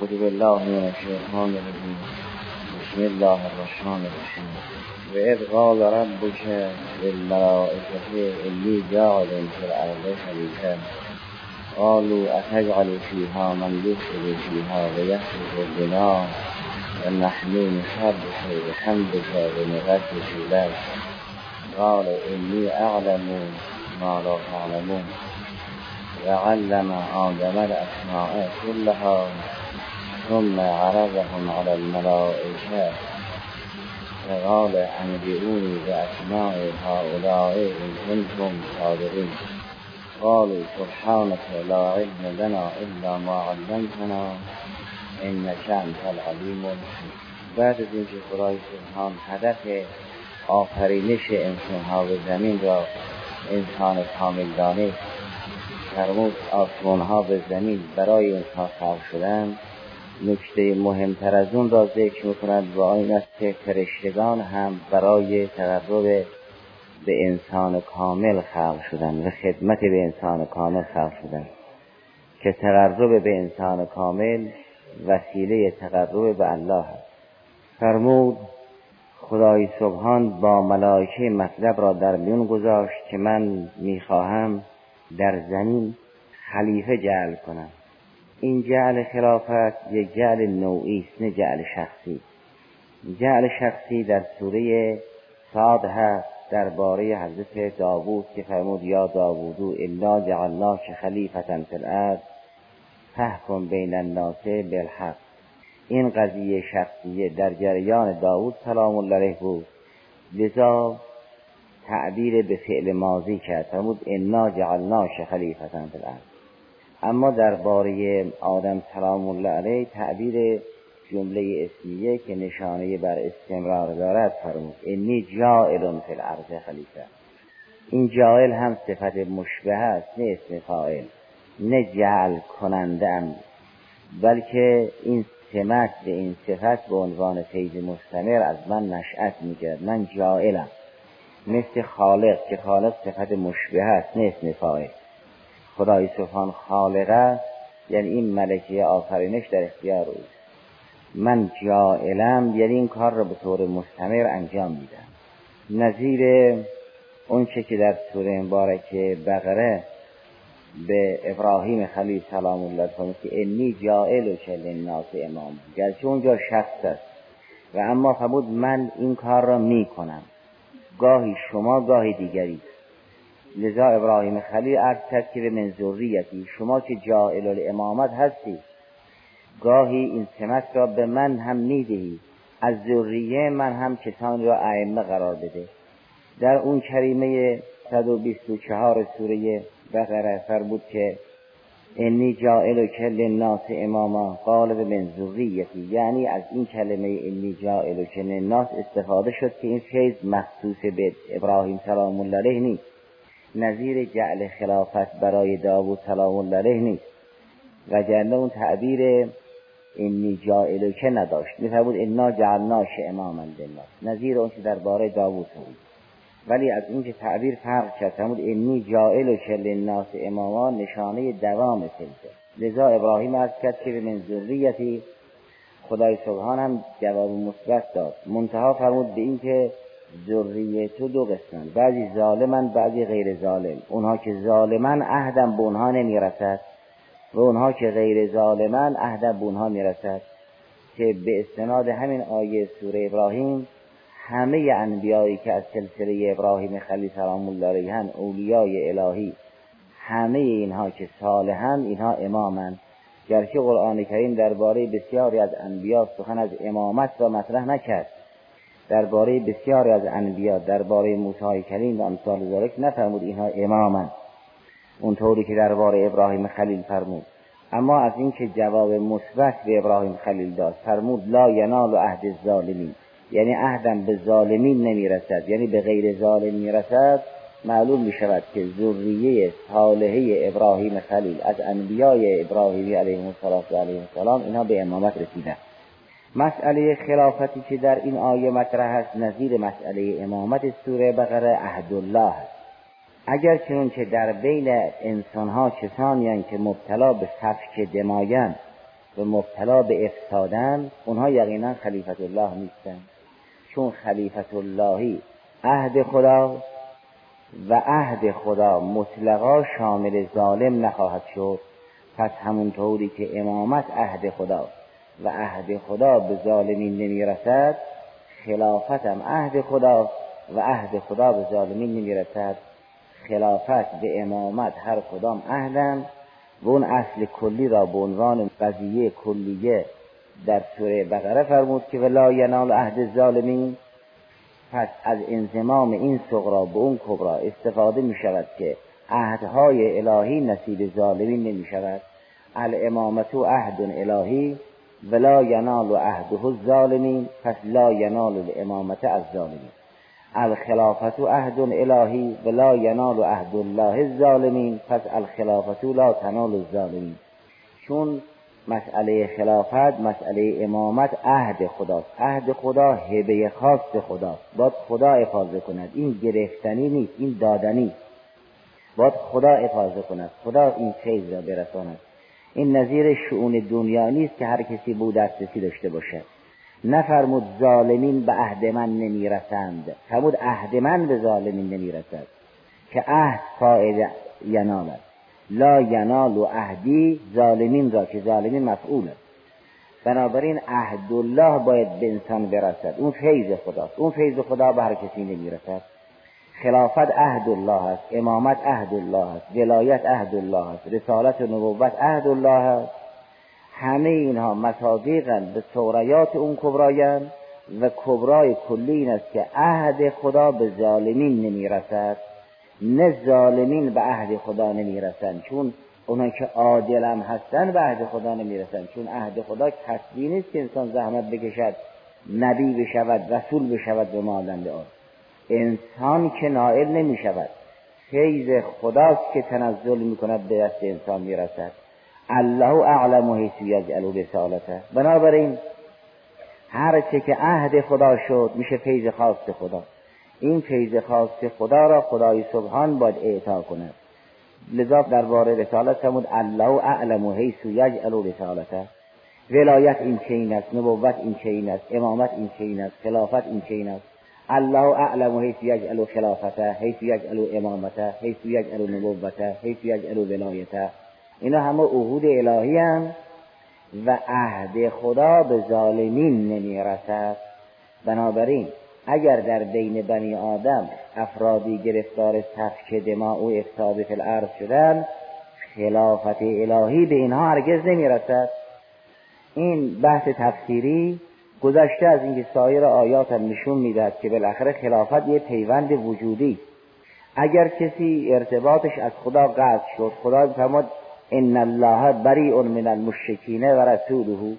أعوذ بالله من الشيطان الرجيم. بسم الله الرحمن الرحيم. وإذ قال ربك للملائكة إني جاعل في الأرض خليفة. قالوا أتجعل فيها من يفسد فيها ويسفك الدماء ونحن نسبح بحمدك ونقدس لك قال إني أعلم ما لا تعلمون. وعلم آدم الأسماء كلها. ثم عرضهم على الملائكة فقال أنبئوني بأسماء هؤلاء إن كنتم صادقين. قالوا سبحانك لا علم لنا إلا ما علمتنا إنك أنت العليم الحكيم. بعد از اینکه خدای سبحان هدف آفرینش انسان ها به زمین را انسان کامل دانست فرمود آسمان ها به زمین برای انسان خلق شدن نکته مهمتر از اون را ذکر می‌کند و این است که فرشتگان هم برای تقرب به انسان کامل خلق شدن و خدمت به انسان کامل خلق شدن. که تقرب به انسان کامل وسیله تقرب به الله است. فرمود خدای سبحان با ملائکه مطلب را در میون گذاشت که من می‌خواهم در زمین خلیفه جعل کنم. این جعل خلافت یک جعل نوعی است نه جعل شخصی. جعل شخصی در سوره صاد هست درباره حضرت داوود که فرمود یا داوودو الا جعلناک خلیفتا فی الارض فحکم بین الناس بالحق. این قضیه شخصیه در جریان داوود سلام الله علیه بود. لذا تعبیر به فعل ماضی کرد. فرمود انا جعلناک خلیفتا فی الارض. اما درباره آدم سلام الله علیه تعبیر جمله اسمیه که نشانه بر استمرار دارد فرمود انی جائل فی الارض خلیفه. این جائل هم صفت مشبه است نه اسم فاعل نه جعل کننده بلکه این سمت به این صفت به عنوان فیض مستمر از من نشأت میگرد من جائلم مثل خالق که خالق صفت مشبه است نه اسم فاعل. خدای سبحان خالقه یعنی این ملکه آفرینش در اختیار اوست من جائلم یعنی این کار را به طور مستمر انجام میدم. نظیر اون چه که در سوره مبارکه بقره به ابراهیم خلیل سلام الله فرمود که انی جائل و للناس امام. گرچه اونجا شخص است. و اما فرمود من این کار را می کنم گاهی شما گاهی دیگری. لذا ابراهیم خلیل عرض کرد که به من ذریتی شما که جائل الامامت هستی گاهی این سمت را به من هم می‌دهی از ذریه من هم کسان را ائمه قرار بده. در اون کریمه 124 سوره بقره فر بود که انی جائل و کل ناس اماما قال به من ذریتی. یعنی از این کلمه انی جائل و کل ناس استفاده شد که این فیض مخصوص به ابراهیم سلام الله علیه نیست. نظیر جعل خلافت برای داوود سلام الله علیه نیست. و جنه اون تعبیر اینی جائل که نداشت. میفرمود انا جعلناش اماما للناس. نظیر اون که درباره داوود بود. ولی از اینکه تعبیر فرق کرد فرمود اینی جائل که للناس اماما نشانه دوام سلسه لذا ابراهیم از کرد که به من خدای سبحان هم جواب مثبت داد. منتها فرمود به اینکه ذریه تو دو قسمن بعضی ظالمن بعضی غیر ظالم. اونها که ظالمن عهدم به اونها نمی‌رسد. و اونها که غیر ظالمن عهدم به اونها می‌رسد. که به استناد همین آیه سوره ابراهیم همه انبیایی که از سلسله ابراهیم خلیل سلام الله علیه اولیای الهی همه اینها که صالحن اینها امامن. گرچه قرآن کریم درباره بسیاری از انبیا سخن از امامت را مطرح نکرد. درباره بسیاری از انبیا درباره موسی کریم و امثال ذلک نفرمود اینها امامن. اونطوری که درباره ابراهیم خلیل فرمود. اما از اینکه جواب مثبت به ابراهیم خلیل داد فرمود لا ینال عهد الظالمین. یعنی عهدم به ظالمین نمی‌رسد. یعنی به غیر ظالم می‌رسد معلوم می شود که ذریه صالحه ابراهیم خلیل از انبیای ابراهیمی علیه السلام و علیه السلام اینا به امامت رسیدن. مسئله خلافتی که در این آیه مطرح است نظیر مسئله امامت سوره بقره عهد الله است. اگر چنون که در بین انسانها کسانی که مبتلا به سفک دمایند و مبتلا به افسادن اونها یقینا خلیفت الله نیستن چون خلیفت اللهی عهد خدا و عهد خدا مطلقا شامل ظالم نخواهد شد پس همونطوری که امامت عهد خدا و عهد خدا به ظالمین نمی‌رسد. خلافتم عهد خدا و عهد خدا به ظالمین نمی‌رسد. خلافت به امامت هر کدام عهدم. و اون اصل کلی را به عنوان قضیه کلیه در سوره بقره فرمود که ولا ینال عهد ظالمین پس از انزمام این سغرا به اون کبرا استفاده می شود که عهدهای الهی نصیب ظالمین نمی شود الامامت عهد الهی ولا ینال عهده الظالمین پس لا ینال الامامت از ظالمین الخلافت عهد الهی ولا ینال عهد الله الظالمین پس الخلافت لا تنال الظالمین. چون مسئله خلافت مسئله امامت عهد خداست. عهد خدا هبه خاص خداست. باید خدا افاظه کند. این گرفتنی نیست این دادنی. باید خدا افاظه کند. خدا این فیض را برساند. این نظیر شعون دنیا نیست که هر کسی بود دسترسی داشته باشد. نفرمود ظالمین به عهد من نمی‌رسند. فرمود عهد من به ظالمین نمی‌رسد. که عهد فاعل ینالد لا ینال و عهدی ظالمین را که ظالمین مفعول است. بنابراین عهد الله باید به انسان برسد. اون فیض خداست. اون فیض خدا به هر کسی نمی‌رسد. خلافت عهد الله است امامت عهد الله است ولایت عهد الله است رسالت و نبوت عهد الله است. همه اینها مصادیقن به سوریات اون کبرایند و کبرای کلی این است که عهد خدا به ظالمین نمی‌رسد نه ظالمین به عهد خدا نمی‌رسند چون اونایی که عادلم هستن به عهد خدا نمی‌رسند. چون عهد خدا کسبی نیست که انسان زحمت بکشد نبی بشود رسول بشود به مانند آن. انسان که نائل نمی شود. فیض خداست که تنزل می کند به دست انسان می رسد. الله اعلم و حیث یجعل رسالته. بنابراین هر چه که عهد خدا شد میشه فیض خاص خدا. این فیض خاص خدا را خدای سبحان باید اعطا کند. لذا درباره رسالت فرمود الله اعلم و حیث یجعل رسالته. ولایت این چین است؟ نبوت این چین است؟ امامت این چین است؟ خلافت این چین است؟ الله اعلم حیث یجعل خلافته حیث یجعل امامته حیث یجعل نبوته حیث یجعل ولایته. اینا همه عهود الهی هم و عهد خدا به ظالمین نمی رسد بنابراین اگر در بین بنی آدم افرادی گرفتار سفک دماء و افساد فی الارض شدن خلافت الهی به اینها هرگز نمی رسد این بحث تفسیری گذشته از اینکه سایر آیات هم نشون می‌دهد که بالاخره خلافت یه پیوند وجودی اگر کسی ارتباطش از خدا قطع شد خدا فرماد ان الله بریء من المشرکین و رسوله.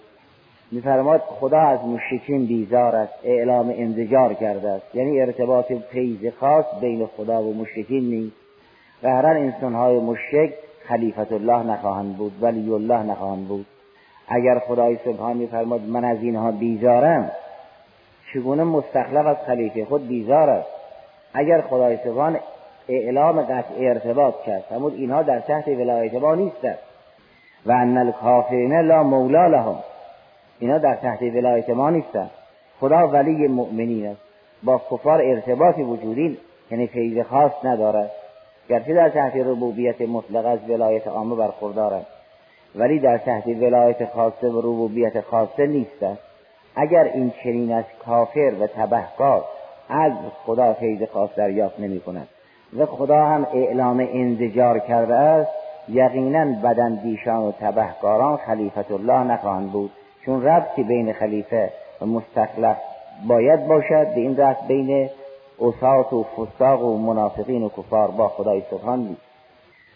میفرماد خدا از مشرکین بیزار است اعلام انزجار کرده است. یعنی ارتباط پیز خاص بین خدا و مشرکین نیست. قهرا انسان های مشرک خلیفت الله نخواهند بود ولی الله نخواهند بود. اگر خدای سبحان میفرماد من از اینها بیزارم چگونه مستخلف از خلیفه خود بیزار است؟ اگر خدای سبحان اعلام قطع ارتباط کرد فرمود اینها در تحت ولایت ما نیستند. و ان الکافرین لا مولا لهم. اینا در تحت ولایت ما نیستند. خدا ولی مؤمنین است. با کفار ارتباطی وجودی یعنی فیض خاص ندارد. گرچه در تحت ربوبیت مطلق از ولایت عامه برخوردارند. ولی در تحت ولایت خاصه و ربوبیت خاصه نیستند اگر این چنین از کافر و تبهکار از خدا فیض خاص دریافت نمی کند. و خدا هم اعلام انزجار کرده است یقینا بدندیشان و تبهکاران خلیفت الله نخواهند بود. چون ربطی بین خلیفه و مستخلف باید باشد به این ربط بین اصاط و فساق و منافقین و کفار با خدای سبحان نیست.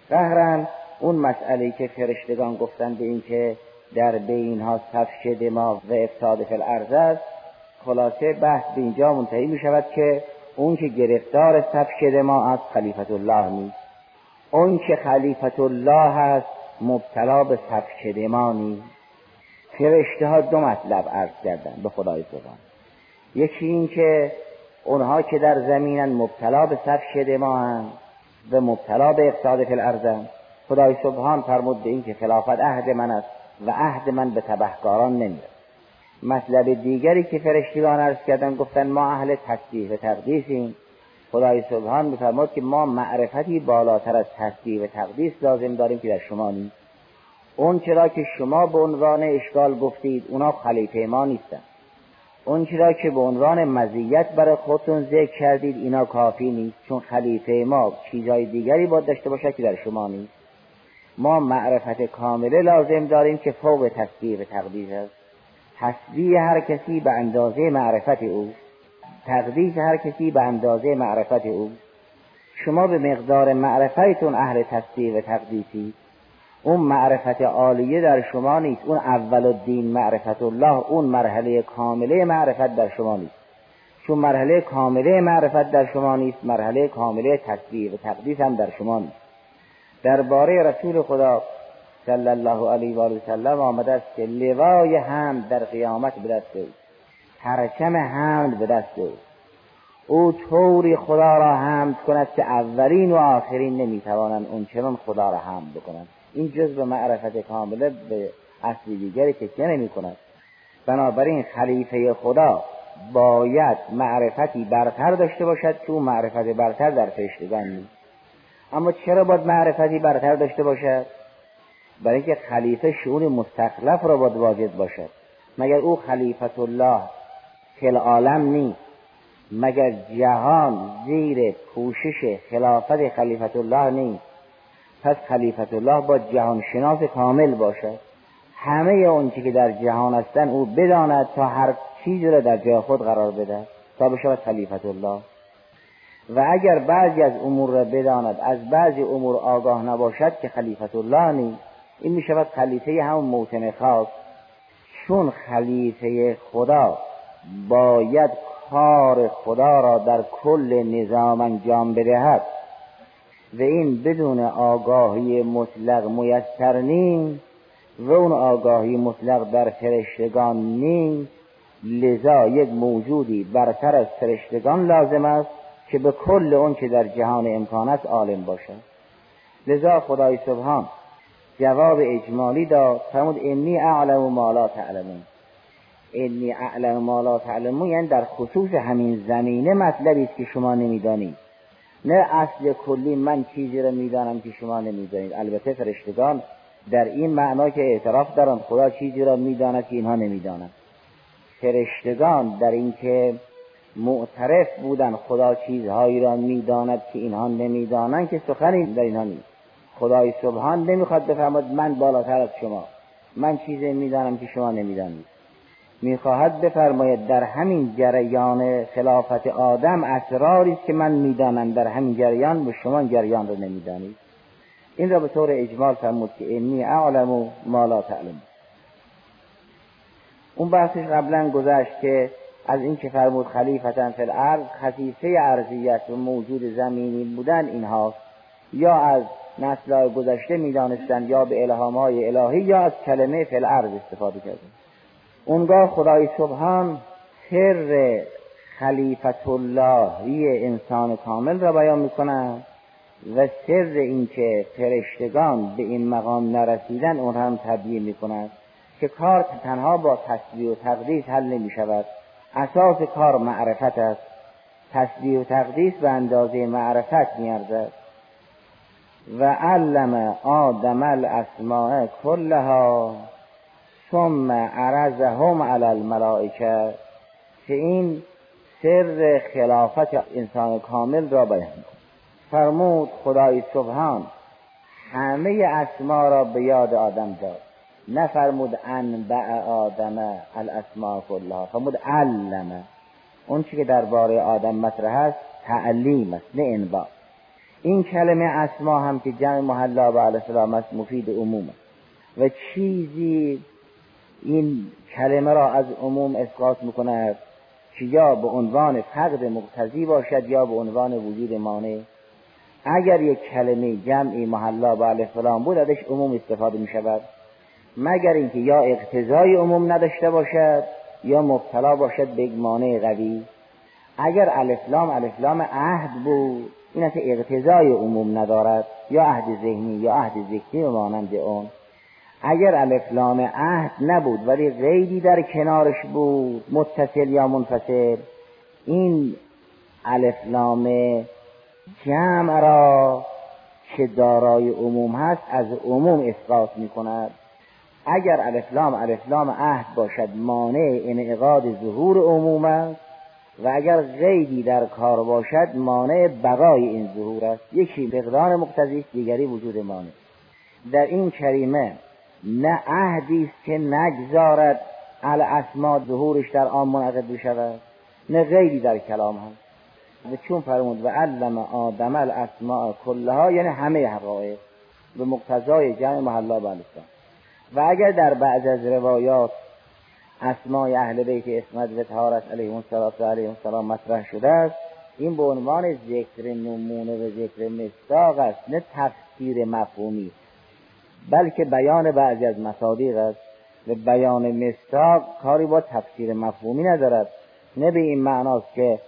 قهرن اون مسئله که فرشتگان گفتن به این که در بینها سفش دماغ و افساد فی الارض است خلاصه بحث به اینجا منتهی می شود که اون که گرفتار سفش دماغ است خلیفت الله نیست. اون که خلیفت الله است مبتلا به سفش دماغ نیست. فرشته ها دو مطلب عرض کردن به خدای سبحان یکی این که اونها که در زمینن مبتلا به سفش دماغ و مبتلا به افساد فی الارض خدای سبحان فرمود به این که خلافت عهد من است و عهد من به تبهکاران نمیره مطلب دیگری که فرشتگان عرض کردن گفتن ما اهل تصدیق و تقدیسیم. خدای سبحان میفرماد که ما معرفتی بالاتر از تصدیق و تقدیس لازم داریم که در شما نیست. اون چرا که شما به عنوان اشکال گفتید اونا خلیفه ما نیستن. اون چرا که به عنوان مزیت برای خودتون ذکر کردید اینا کافی نیست چون خلیفه ما چیزهای دیگری باید داشته باشد که در شما نیست. ما معرفت کامله لازم داریم که فوق تصدیق و تقدیس است. هر کسی به اندازه معرفت او. تقدیس هر کسی به اندازه معرفت او. شما به مقدار معرفتتون اهل تصدیق و تقدیسی. اون معرفت عالیه در شما نیست. اون اول الدین معرفت الله اون مرحله کامله معرفت در شما نیست. چون مرحله کامله معرفت در شما نیست مرحله کامله تصدیق و تقدیس هم در شما نیست. درباره رسول خدا صلی الله علیه و آله وسلم آمده است که لوای حمد در قیامت به دست او پرچم حمد به دست او. او طوری خدا را حمد کند که اولین و آخرین نمی‌توانند اون چنان خدا را حمد بکنند. این جز به معرفت کامله به اصل دیگری تکیه نمی کند بنابراین خلیفه خدا باید معرفتی برتر داشته باشد که اون معرفت برتر در فرشتگان نیست. اما چرا باید معرفتی برتر داشته باشد؟ برای اینکه خلیفه شعور مستخلف را باید واجد باشد. مگر او خلیفت الله کل عالم نیست؟ مگر جهان زیر پوشش خلافت خلیفت الله نیست؟ پس خلیفت الله با جهان شناس کامل باشد. همه اون که در جهان هستن او بداند تا هر چیزی را در جای خود قرار بده تا بشود خلیفت الله و اگر بعضی از امور را بداند از بعضی امور آگاه نباشد که خلیفت الله نیست. این می شود خلیفه همون موتن خاص. چون خلیفه خدا باید کار خدا را در کل نظام انجام بدهد و این بدون آگاهی مطلق میسر نیست و اون آگاهی مطلق در فرشتگان نیست لذا یک موجودی برتر از فرشتگان لازم است. که به کل اون که در جهان امکان است عالم باشد. لذا خدای سبحان جواب اجمالی داد فرمود انی اعلم ما لا تعلمون. انی اعلم ما لا تعلمون یعنی در خصوص همین زمینه مطلبی است که شما نمی‌دانید. نه اصل کلی من چیزی را می‌دانم که شما نمی‌دانید. البته فرشتگان در این معنا که اعتراف دارند خدا چیزی را می‌داند که اینها نمی‌دانند. فرشتگان در اینکه معترف بودن. خدا چیزهایی را می‌داند که اینها نمی‌دانند که سخنی در اینها نیست. خدای سبحان نمی‌خواد بفرماد من بالاتر از شما. من چیزی می‌دانم که شما نمی‌دانید. می‌خواهد بفرماید در همین جریان خلافت آدم اسراری است که من می‌دانم در همین جریان و شما جریان رو نمی‌دانید. این را به طور اجمال فرمود که انی اعلم ما لا تعلم. اون بحثش قبلا گذشت که از این که فرمود خلیفتن فی الارض خصیصه ارضیت و موجود زمینی بودن اینهاست یا از نسل گذشته می‌دانستند یا به الهامهای الهی یا از کلمه فی الارض استفاده کردن اونگاه خدای سبحان سر خلیفت اللهی انسان کامل را بیان می‌کنند و سر اینکه فرشتگان به این مقام نرسیدن اون هم تبیین می‌کنند که کار تنها با تسبیح و تقدیس حل نمی شود اساس کار معرفت است. تسبیح و تقدیس به اندازه معرفت میارزد. و علم آدم الاسماء کلها ثم عرضهم علی الملائکه. که این سر خلافت انسان کامل را بیان فرمود خدای سبحان همه اسما را به یاد آدم داد. نفرمود انبع آدم الاسماء کلها. فرمود علم. اون چی که درباره آدم مطرح است تعلیم است نه انباء این کلمه اسما هم که جمع محلا به علیه السلام است مفید عموم است. و چیزی این کلمه را از عموم اسقاط می‌کند که یا به عنوان فقد مقتضی باشد یا به عنوان وجود مانع. اگر یک کلمه جمعی محلا به علیه السلام بود ازش عموم استفاده می شود مگر اینکه یا اقتضای عموم نداشته باشد یا مبتلا باشد به مانع قوی. اگر الاسلام الاسلام عهد بود این است اقتضای عموم ندارد یا عهد ذهنی یا عهد ذکری و مانند اون. اگر الفلام عهد نبود ولی غیری در کنارش بود متصل یا منفصل این الفلام جمع را که دارای عموم هست از عموم اسقاط می کند اگر الفلام الفلام عهد باشد مانع انعقاد ظهور عموم است. و اگر غیبی در کار باشد مانع بقای این ظهور است. یکی مقدار مقتضی دیگری وجود مانع. در این کریمه نه عهدی است که نگذارد الاسما ظهورش در آن منعقد بشود نه غیری در کلام هست و چون فرمود و علم آدم الاسماء کلها یعنی همه حقایق. به مقتضای جمع محلا بالستان و اگر در بعض از روایات اسمای اهل بیت اسمت و تهارت علیه و علیه السلام مطرح شده است این به عنوان ذکر نمونه و ذکر مستاق است نه تفسیر مفهومی بلکه بیان بعضی از مصادیق است و بیان مستاق کاری با تفسیر مفهومی ندارد. نه به این معناست که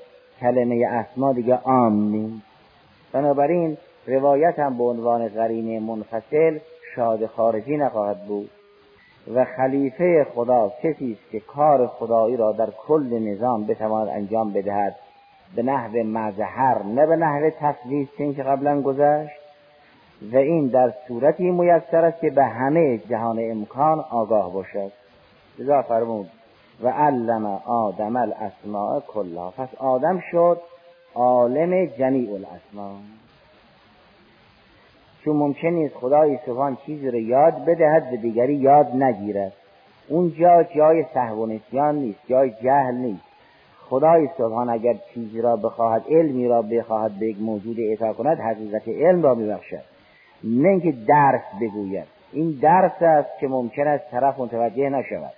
کلمه اسما دیگه عام نیست. بنابراین روایت هم به عنوان قرینه منفصل شاد خارجی نخواهد بود و خلیفه خدا کسی است که کار خدایی را در کل نظام بتواند انجام بدهد به نحو مظهر نه به نحو تصویز چنین که قبلا گذشت. و این در صورتی میسر است که به همه جهان امکان آگاه باشد. لذا فرمود و علم آدم الاسماء کلها پس آدم شد عالم جمیع الاسماء. چون ممکن نیست خدای سبحان چیزی رو یاد بدهد به دیگری یاد نگیرد اونجا جای سهو و نسیان نیست جای جهل نیست. خدای سبحان اگر چیزی را بخواهد علمی را بخواهد به یک موجود اعطا کند حقیقت علم را میبخشد. نه اینکه درس بگوید. این درس است که ممکن است طرف متوجه نشود.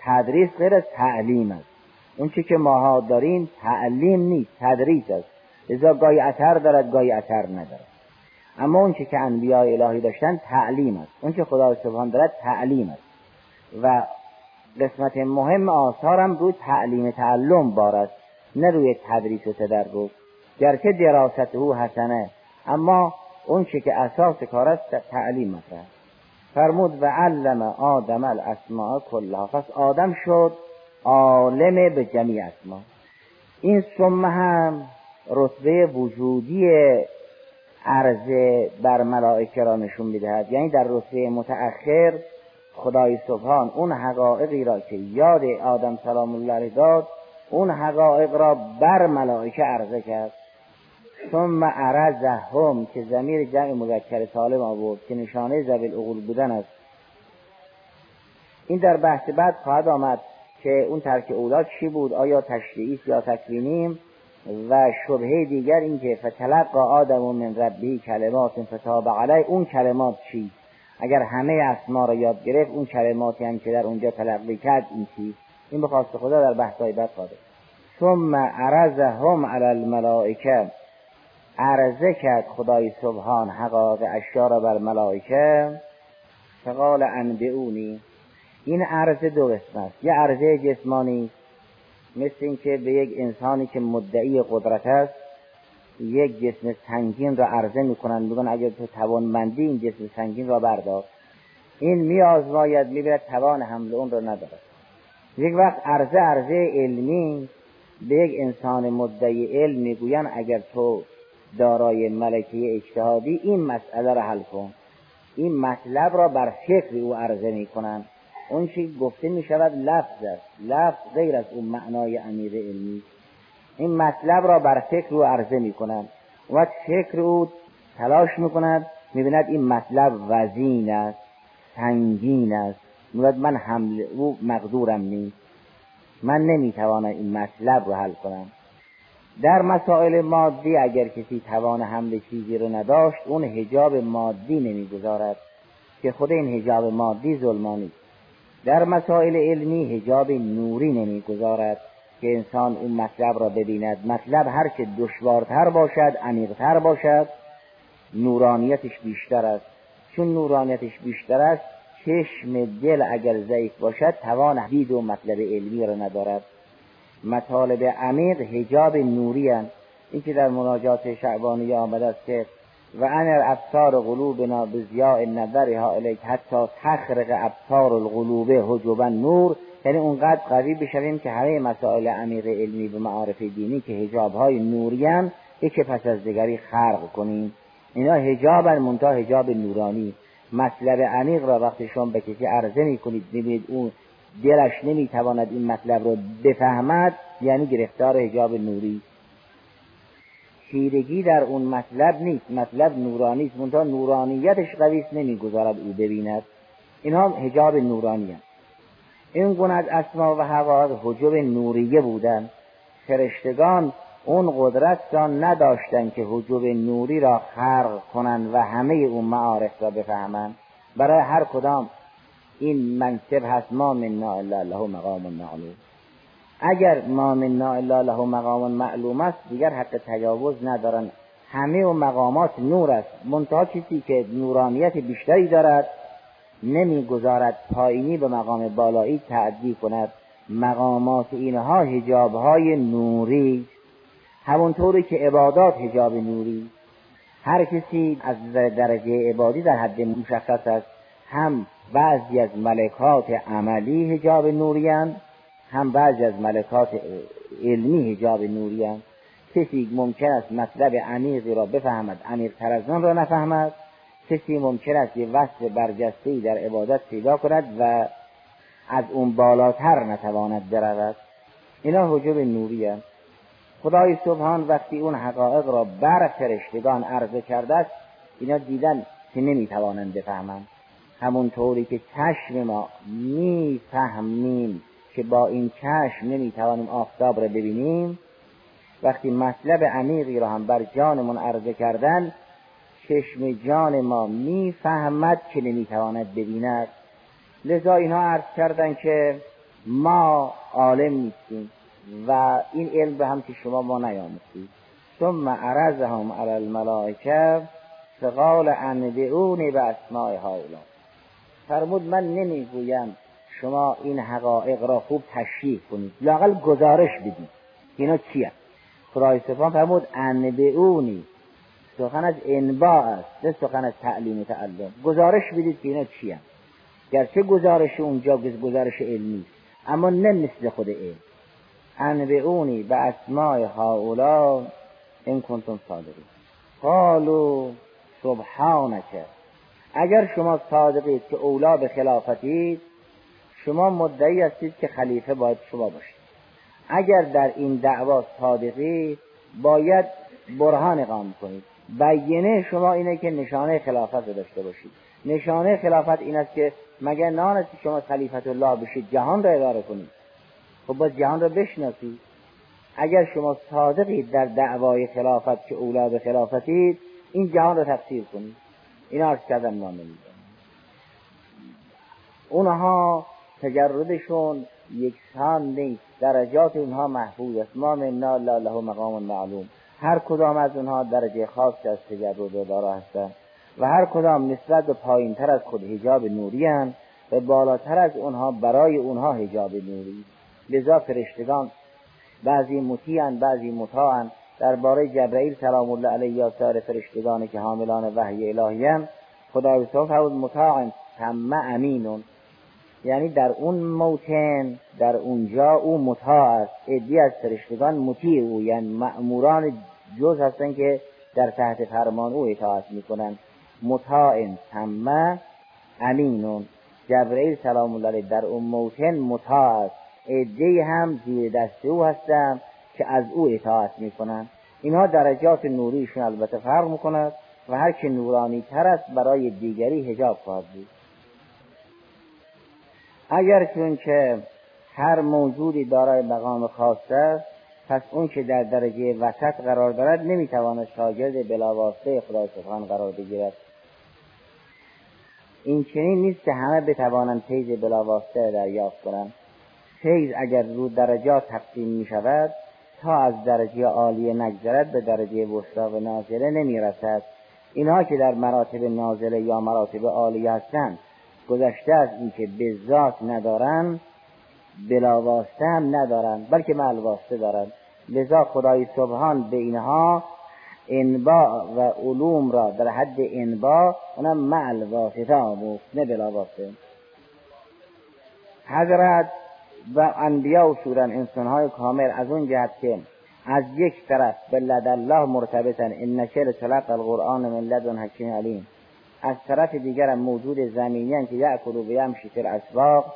تدریس غیر از تعلیم است. اون چی که ماها داریم تعلیم نیست تدریس است. لذا گاهی اثر دارد گاهی اثر ندارد. اما اون چی که انبیاء الهی داشتن تعلیم است. اون چه خدا سبحان دارد تعلیم است. و قسمت مهم آثارم روی تعلیم تعلم بارد نه روی تدریس و تدرس. گرچه دراست او حسنه اما اون چی که اساس کار است تعلیم است. فرمود و علم آدم الاسماء کلها. پس آدم شد عالم به جمیع اسما. این سمه هم رتبه وجودی عرضه بر ملائکه را نشون می‌دهد. یعنی در رتبه متأخر خدای سبحان اون حقایقی را که یاد آدم سلام الله داد اون حقایق را بر ملائکه عرضه کرد. ثم هم که زمیر جمع مذکر سالم آورد که نشانه زبیل بودن است. این در بحث بعد خواهد آمد که اون ترک اولاد چی بود؟ آیا تشریعی یا تکوینیم و شبهه دیگر این که فتلقا آدم من ربی کلمات فتاب علی اون کلمات چی؟ اگر همه اسما را یاد گرفت اون کلماتی هم که در اونجا تلقی کرد این چی؟ این به خواست خدا در بحثای بعد خواهد ثم عرضهم علی الملائکه. عرضه کرد خدای سبحان حقاق اشیا را بر ملائکه. فقال انبئونی. این عرضه دو قسم است. یه عرضه جسمانی مثل اینکه به یک انسانی که مدعی قدرت است یک جسم سنگین را عرضه می‌کنند میگن اگر تو توانمندی این جسم سنگین را بردار. این می آزماید می‌بیند توان حمل اون را ندارد. یک وقت عرضه عرضه علمی به یک انسان مدعی علم می‌گویند اگر تو دارای ملکه اجتهادی این مسئله را حل کن. این مطلب را بر فکر او عرضه می کنند اون چی گفته می شود لفظ است. لفظ غیر از اون معنای امیر علمی. این مطلب را بر فکر او عرضه می کنند و فکر او تلاش می کند می بیند این مطلب وزین است سنگین است. می‌گوید من حمل او مقدورم نیست. من نمی‌توانم این مطلب رو حل کنم. در مسائل مادی اگر کسی توان حمل چیزی رو نداشت اون هجاب مادی نمی‌گذارد که خود این هجاب مادی ظلمانی در مسائل علمی هجاب نوری نمی‌گذارد که انسان اون مطلب را ببیند. مطلب هرچه دشوارتر باشد عمیقتر باشد نورانیتش بیشتر است. چون نورانیتش بیشتر است چشم دل اگر ضعیف باشد توان دید و مطلب علمی را ندارد. مطالب عمیق هجاب نوری هن. این که در مناجات شعبانی آمده است که و انر ابصار قلوبنا به زیاء نظرها الیک حتی تخرق ابصار القلوب حجبا نور. یعنی اونقدر قوی بشویم که همه مسائل عمیق علمی به معارف دینی که هجاب های نوری یکی پس از دیگری خرق کنیم. اینا هجاب منتها هجاب نورانی. مطلب عمیق را وقتی شما به کسی عرضه می کنید ببینید اون دلش نمی‌تواند این مطلب را بفهمد یعنی گرفتار هجاب نوری. خیرگی در اون مطلب نیست. مطلب نورانی است. منتها نورانیتش قوی نمی‌گذارد او ببیند. اینها هجاب نورانی هست. این گونه از اسما و حقایق حجب نوریه بودند. فرشتگان اون قدرت را نداشتند که حجب نوری را خرق کنند و همه اون معارف را بفهمند. برای هر کدام این منصب هست. ما من الا له مقام معلوم اگر ما من الا له مقام معلوم است دیگر حق تجاوز ندارن. همه و مقامات نور است. منتها کسی که نورانیت بیشتری دارد نمی‌گذارد پایینی به مقام بالایی تعدی کند. مقامات اینها هجاب های نوری. همونطوری که عبادات هجاب نوری. هر کسی از درجه عبادی در حد مشخص است. هم بعضی از ملکات عملی هجاب نوری هم بعضی از ملکات علمی هجاب نوری کسی ممکن است مطلب عمیقی را بفهمد عمیق تر از آن را نفهمد. کسی ممکن است یه وصف برجسته در عبادت پیدا کند و از اون بالاتر نتواند برود. اینا حجب نوری است خدای سبحان وقتی اون حقایق را بر فرشتگان عرضه کرده است اینا دیدن که نمی‌توانند بفهمند. همونطوری که چشم ما می‌فهمیم. که با این چشم نمی‌توانیم آفتاب را ببینیم وقتی مطلب عمیقی را هم بر جانمون عرضه کردن چشم جان ما می‌فهمد که نمی‌تواند ببیند. لذا اینها عرض کردن که ما عالم نیستیم و این علم به هم که شما ما نیاموزید ثم عرضهم علی الملائکه فقال انبئونی به اسماء هؤلاء. فرمود من نمی‌گویم شما این حقایق را خوب تشریح کنید. لاقل گزارش بدید. اینا چیه؟ خدای سبحان فرمود انبئونی. سخن از انباع است نه سخن از تعلیم و تعلم. گزارش بدید که اینا چیه؟ گرچه گزارش اونجا گزارش علمی اما نه مثل خود علم. انبئونی به اسماع هاولا این کنتم صادقین. قالو سبحانک. اگر شما صادقید که اولا به خلافتید شما مدعی هستید که خلیفه باید شما باشید. اگر در این دعوا صادقید باید برهان اقام کنید. بیینه شما اینه که نشانه خلافت رو داشته باشید. نشانه خلافت این است که مگر نان شما خلیفت الله بشید جهان را اداره کنید. خب باید جهان را بشناسید. اگر شما صادقید در دعوای خلافت که اولاد خلافتید این جهان را تفسیر کنید. این عرض کردن ما اونها تجردشون یکسان نیست. درجات اونها محفوظ است. ما من لا له مقام معلوم. هر کدام از اونها درجه خاص از تجرد دارا هستند و هر کدام نسبت به پایین تر از خود هجاب نوری هن و بالاتر از اونها برای اونها هجاب نوری. لذا فرشتگان بعضی مطیعن بعضی مطاعن. درباره جبرئیل سلام الله علیه یا سایر فرشتگانی که حاملان وحی الهی خدای تعالی فرمود مطاع تم امینون. یعنی در اون موتن در اونجا او مطاع است. ادی از فرشتگان مطیع او یعنی مأموران جز هستن که در تحت فرمان او اطاعت می‌کنن مطاع تم امینون جبرئیل سلام الله علیه در اون موتن مطاع است. ادی هم زیر دست او هستن که از او اطاعت می‌کنن اینها درجات نوریشون البته فرق می‌کند و هر که نورانی تر است برای دیگری هجاب خواهد بود. اگر چون که هر موجودی دارای مقام خاص است پس اون که در درجه وسط قرار دارد نمی‌تواند شاگرد بلاواسطه خدای سبحان قرار بگیرد. این چنین نیست که همه بتوانند فیض بلاواسطه دریافت کنند. فیض اگر رو درجات تقسیم می شود تا از درجه عالیه نگذرد به درجه وسطا و نازله نمی رسد اینها که در مراتب نازله یا مراتب عالیه هستند گذشته از اینکه به ذات ندارن بلا واسطه هم ندارن بلکه مع واسطه دارن. لذا خدای سبحان به اینها انباع و علوم را در حد انباع اونم معل واسطه آموخت نه بلا واسطه. حضرت و انبیا انسان انسانهای کامل از اون جهت که از یک طرف به الله مرتبطن ان شر تلق القرآن من لدن حکیم علیم. از طرف دیگر موجود زمینی که یعکل و بیمشی فی الاسواق.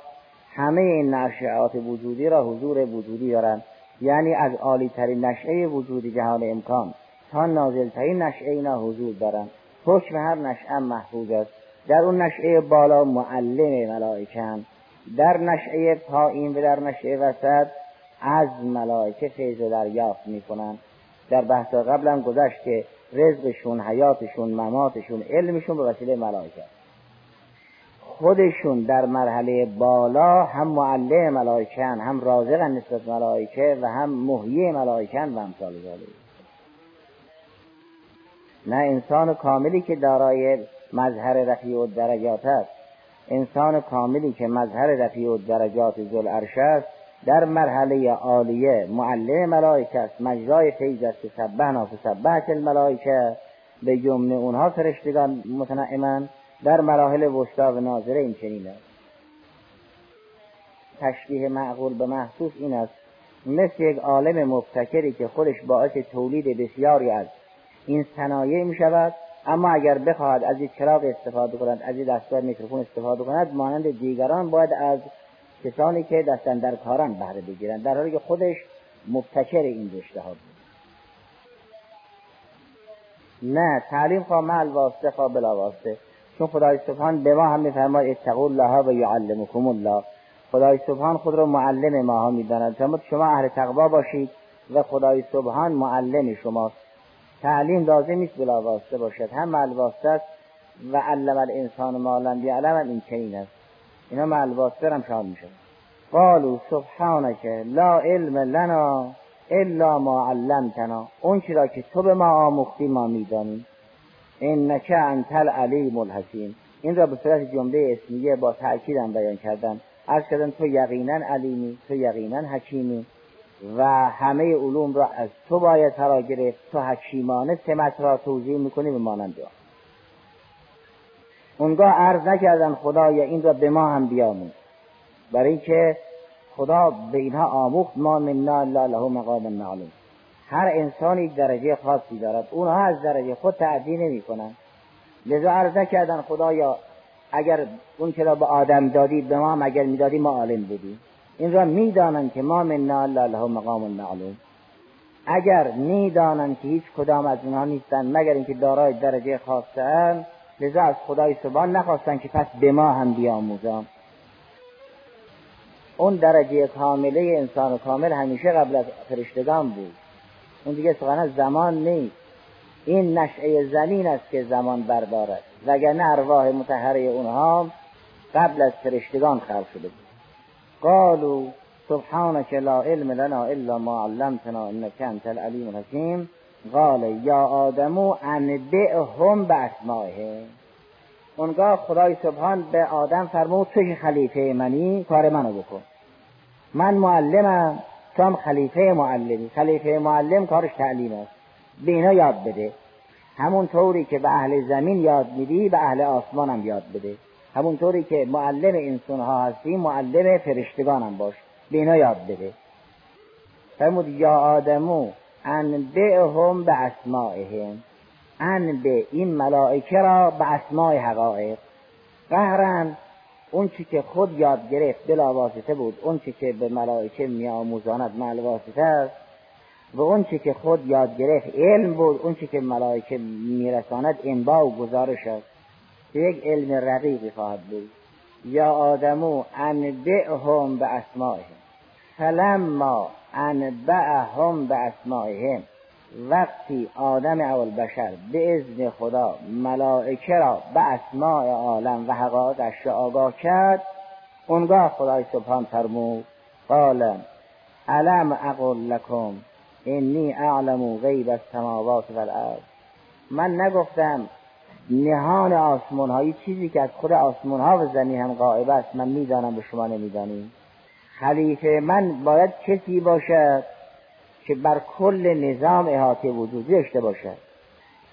همه این نشعات وجودی را حضور وجودی دارند. یعنی از عالی ترین نشعه وجودی جهان امکان تا نازل ترین نشعه اینا حضور دارند. حکم هر نشعه محفوظ است. در اون نشعه بالا معلم ملائکه در نشعه پایین و در نشعه وسط از ملائکه فیض دریافت می‌کنند. در بحث قبلا گذشت که رزقشون حیاتشون مماتشون علمشون به وسیله ملائکه. خودشون در مرحله بالا هم معلم ملائکن هم رازق نسبت ملائکه و هم محیی ملائکن و امثال ذالک نه انسان کاملی که دارای مظهر رفیع و درجات است انسان کاملی که مظهر رفیع و درجات ذل عرش است در مرحله عالیه معلم ملائکه است. مجرای فیض است که سبحنا فسبحت الملائکه. به جمله اونها فرشتگان متنعمن در مراحل وسطا و ناظره این چنین است. تشبیه معقول به محسوس این است. مثل یک عالم مبتکری که خودش باعث تولید بسیاری از این صنایع می شود اما اگر بخواهد از یک چراغ استفاده کند از یک دستگاه میکروفون استفاده کند مانند دیگران باید از کسانی که دستن در کاران بهره بگیرند در حالی که خودش مبتکر این رشته ها بود. نه تعلیم خواه مال واسطه خواه بلا واسطه. چون خدای سبحان به ما هم میفرماید اتقوا الله و یعلمکم الله. خدای سبحان خود را معلم ما ها می‌داند. شما اهل تقوا باشید و خدای سبحان معلم شماست. تعلیم لازم نیست بلا واسطه باشد. هم مال واسطه است و علم الانسان ما لم یعلم این چنین است. اینا مال واسطه هم شامل میشه قالوا سبحانك لا علم لنا الا ما علمتنا. اون چرا که تو به ما آموختی ما می‌دانیم. انک انت العلیم الحکیم. این را به صورت جمله اسمیه با تأکیدم بیان کردم. از کردن تو یقینا علیمی تو یقینا حکیمی و همه علوم را از تو باید فرا گرفت. تو حکیمانه سمت را توضیح می‌کنی به مانند اونگاه عرض نکردن خدایا این را به ما هم بیامون. برای اینکه خدا به اینها آموخت ما منا لا له مقام معلوم. هر انسانی درجه خاصی دارد. اونها از درجه خود تعدی نمی کنند لذا عرض نکردن خدایا اگر اون که را به آدم دادی به ما هم اگر می‌دادی ما عالم بودیم. این را می‌دانند که ما من لا له مقام معلوم. اگر می‌دانند که هیچ کدام از اونها نیستند مگر اینکه دارای درجه خاصه لذا از خدای سبحان نخواستن که پس به ما هم بیاموزم اون درجه کامله انسان کامل همیشه قبل از فرشتگان بود. اون دیگه سخن زمان نیست. این نشعه زمین است که زمان بردارد وگرنه ارواح متحره اونها قبل از فرشتگان خلق شده بود. قالوا سبحانك لا علم لنا الا ما علمتنا انك انت العلیم الحکیم قال یا آدمو انبئهم به اسمائهم اونگاه خدای سبحان به آدم فرمود تو که خلیفه منی کار منو بکن. من معلمم تو هم خلیفه معلمی. خلیفه معلم کارش تعلیم است. به اینا یاد بده. همون طوری که به اهل زمین یاد میدی به اهل آسمان هم یاد بده. همون طوری که معلم انسان ها هستی معلم فرشتگان هم باش. به اینا یاد بده. فرمود یا آدمو انبئهم به اسمائهم به این ملائکه را به اسماع حقایق. قهرن اون چی که خود یاد گرفت بلا واسطه بود اون چی که به ملائکه میآموزاند مل واسطه است. و اون چی که خود یاد گرفت علم بود اون چی که ملائکه میرساند انبا و گزارش است. که یک علم رقیقی خواهد بود. یا آدمو انبعهم به اسمائهم فلما انبعهم به اسمائهم وقتی آدم اول بشر به ازن خدا ملائکه را به اسماع عالم و حقایقش را آگاه کرد اونگاه خدای سبحان فرمود قال علم اقول لکم انی اعلم غیب السماوات والارض. من نگفتم نهان آسمان هایی چیزی که از خود آسمان ها و زمین هم غائب است من می‌دانم به شما نمی‌دانیم خلیفه من باید کسی باشد که بر کل نظام احاطه وجودی داشته باشد.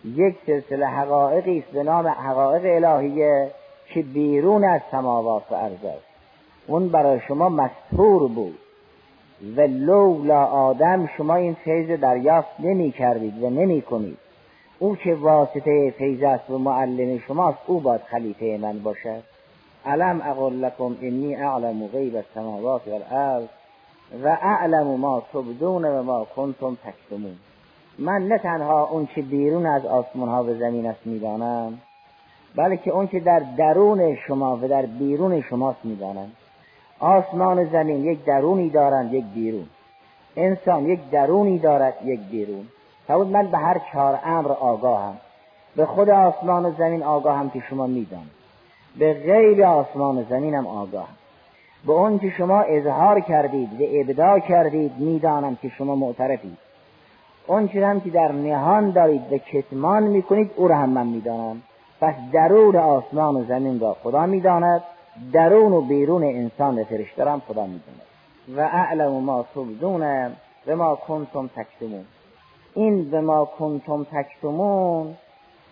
یک سلسله حقایقی است به نام حقایق الهیه که بیرون از سماوات و ارض است. اون برای شما مستور بود و لولا آدم شما این فیض دریافت نمی کردید و نمی کنید. او که واسطه فیض است و معلم شماست او باید خلیفه من باشد. علم اقول لكم انی اعلم غیب السماوات والارض و اعلم ما تبدون و ما کنتم تکتمون من نه تنها اون که بیرون از آسمان ها و زمین است می‌دانم بلکه اون که در درون شما و در بیرون شماست می‌دانم. آسمان و زمین یک درونی دارند یک بیرون. انسان یک درونی دارد یک بیرون. فرمود من به هر چهار امر آگاهم. به خود آسمان و زمین آگاهم که شما می‌دانید. به غیر آسمان و زمینم آگاهم به اون که شما اظهار کردید و ابدا کردید می‌دانم که شما معترفید. اون چیز هم که در نهان دارید و کتمان می‌کنید او را هم من می‌دانم. پس درون آسمان و زمین را خدا می‌داند درون و بیرون انسان و فرشته را خدا می‌داند. و اعلم ما تبدون و ما کنتم تکتمون. این به ما کنتم تکتمون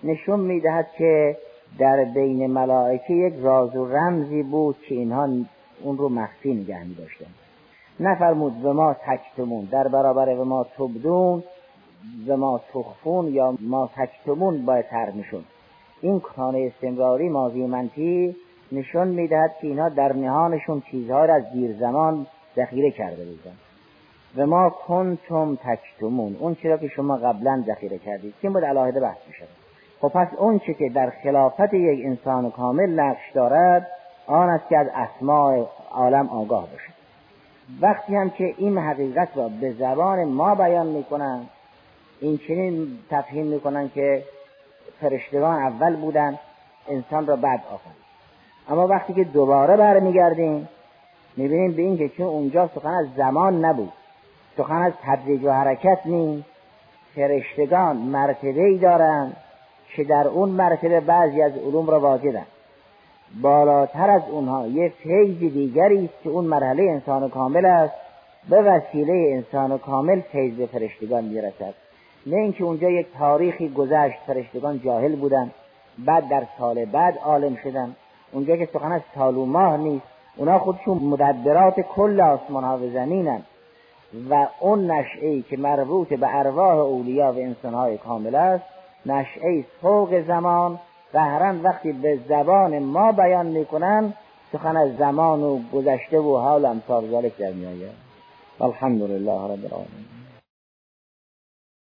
نشون می‌دهد که در بین ملائکه یک راز و رمزی بود که اینها اون رو مخفی نگه می داشتن نفرمود به ما تکتمون. در برابر به ما تبدون به ما تخفون یا ما تکتمون باید تر میشون این کان استمراری ماضی منفی نشون می‌دهد که اینها در نهانشون چیزها را از دیر زمان ذخیره کرده بودن و ما کنتم تکتمون اون چرا که شما قبلا ذخیره کردید. که بود علاهده بحث میشه خب پس اون چی که در خلافت یک انسان کامل نقش دارد آن است که از اسماع عالم آگاه باشد. وقتی هم که این حقیقت را به زبان ما بیان می‌کنن این چنین تفهیم می‌کنن که فرشتگان اول بودن انسان را بعد آفرید اما وقتی که دوباره برمیگردیم می‌بینیم به اینکه چون اونجا سخن از زمان نبود سخن از تدریج و حرکت نیست فرشتگان مرتبه ای دارند که در اون مرتبه بعضی از علوم را واجدن. بالاتر از اونها یه فیض دیگری است که اون مرحله انسان کامل است به وسیله انسان کامل فیض به فرشتگان می‌رسد. نه اینکه اونجا یک تاریخی گذشت فرشتگان جاهل بودن بعد در سال بعد عالم شدن. اونجا که سخن از سال و ماه نیست اونا خودشون مدبرات کل آسمان ها و زمینن. و اون ای که مربوط به ارواح اولیا و انسان های کامل است نشعه فوق زمان. قهرا وقتی به زبان ما بیان می‌کنن سخن از زمان و گذشته و حال امثال ذلك در میآید. رب العالمین.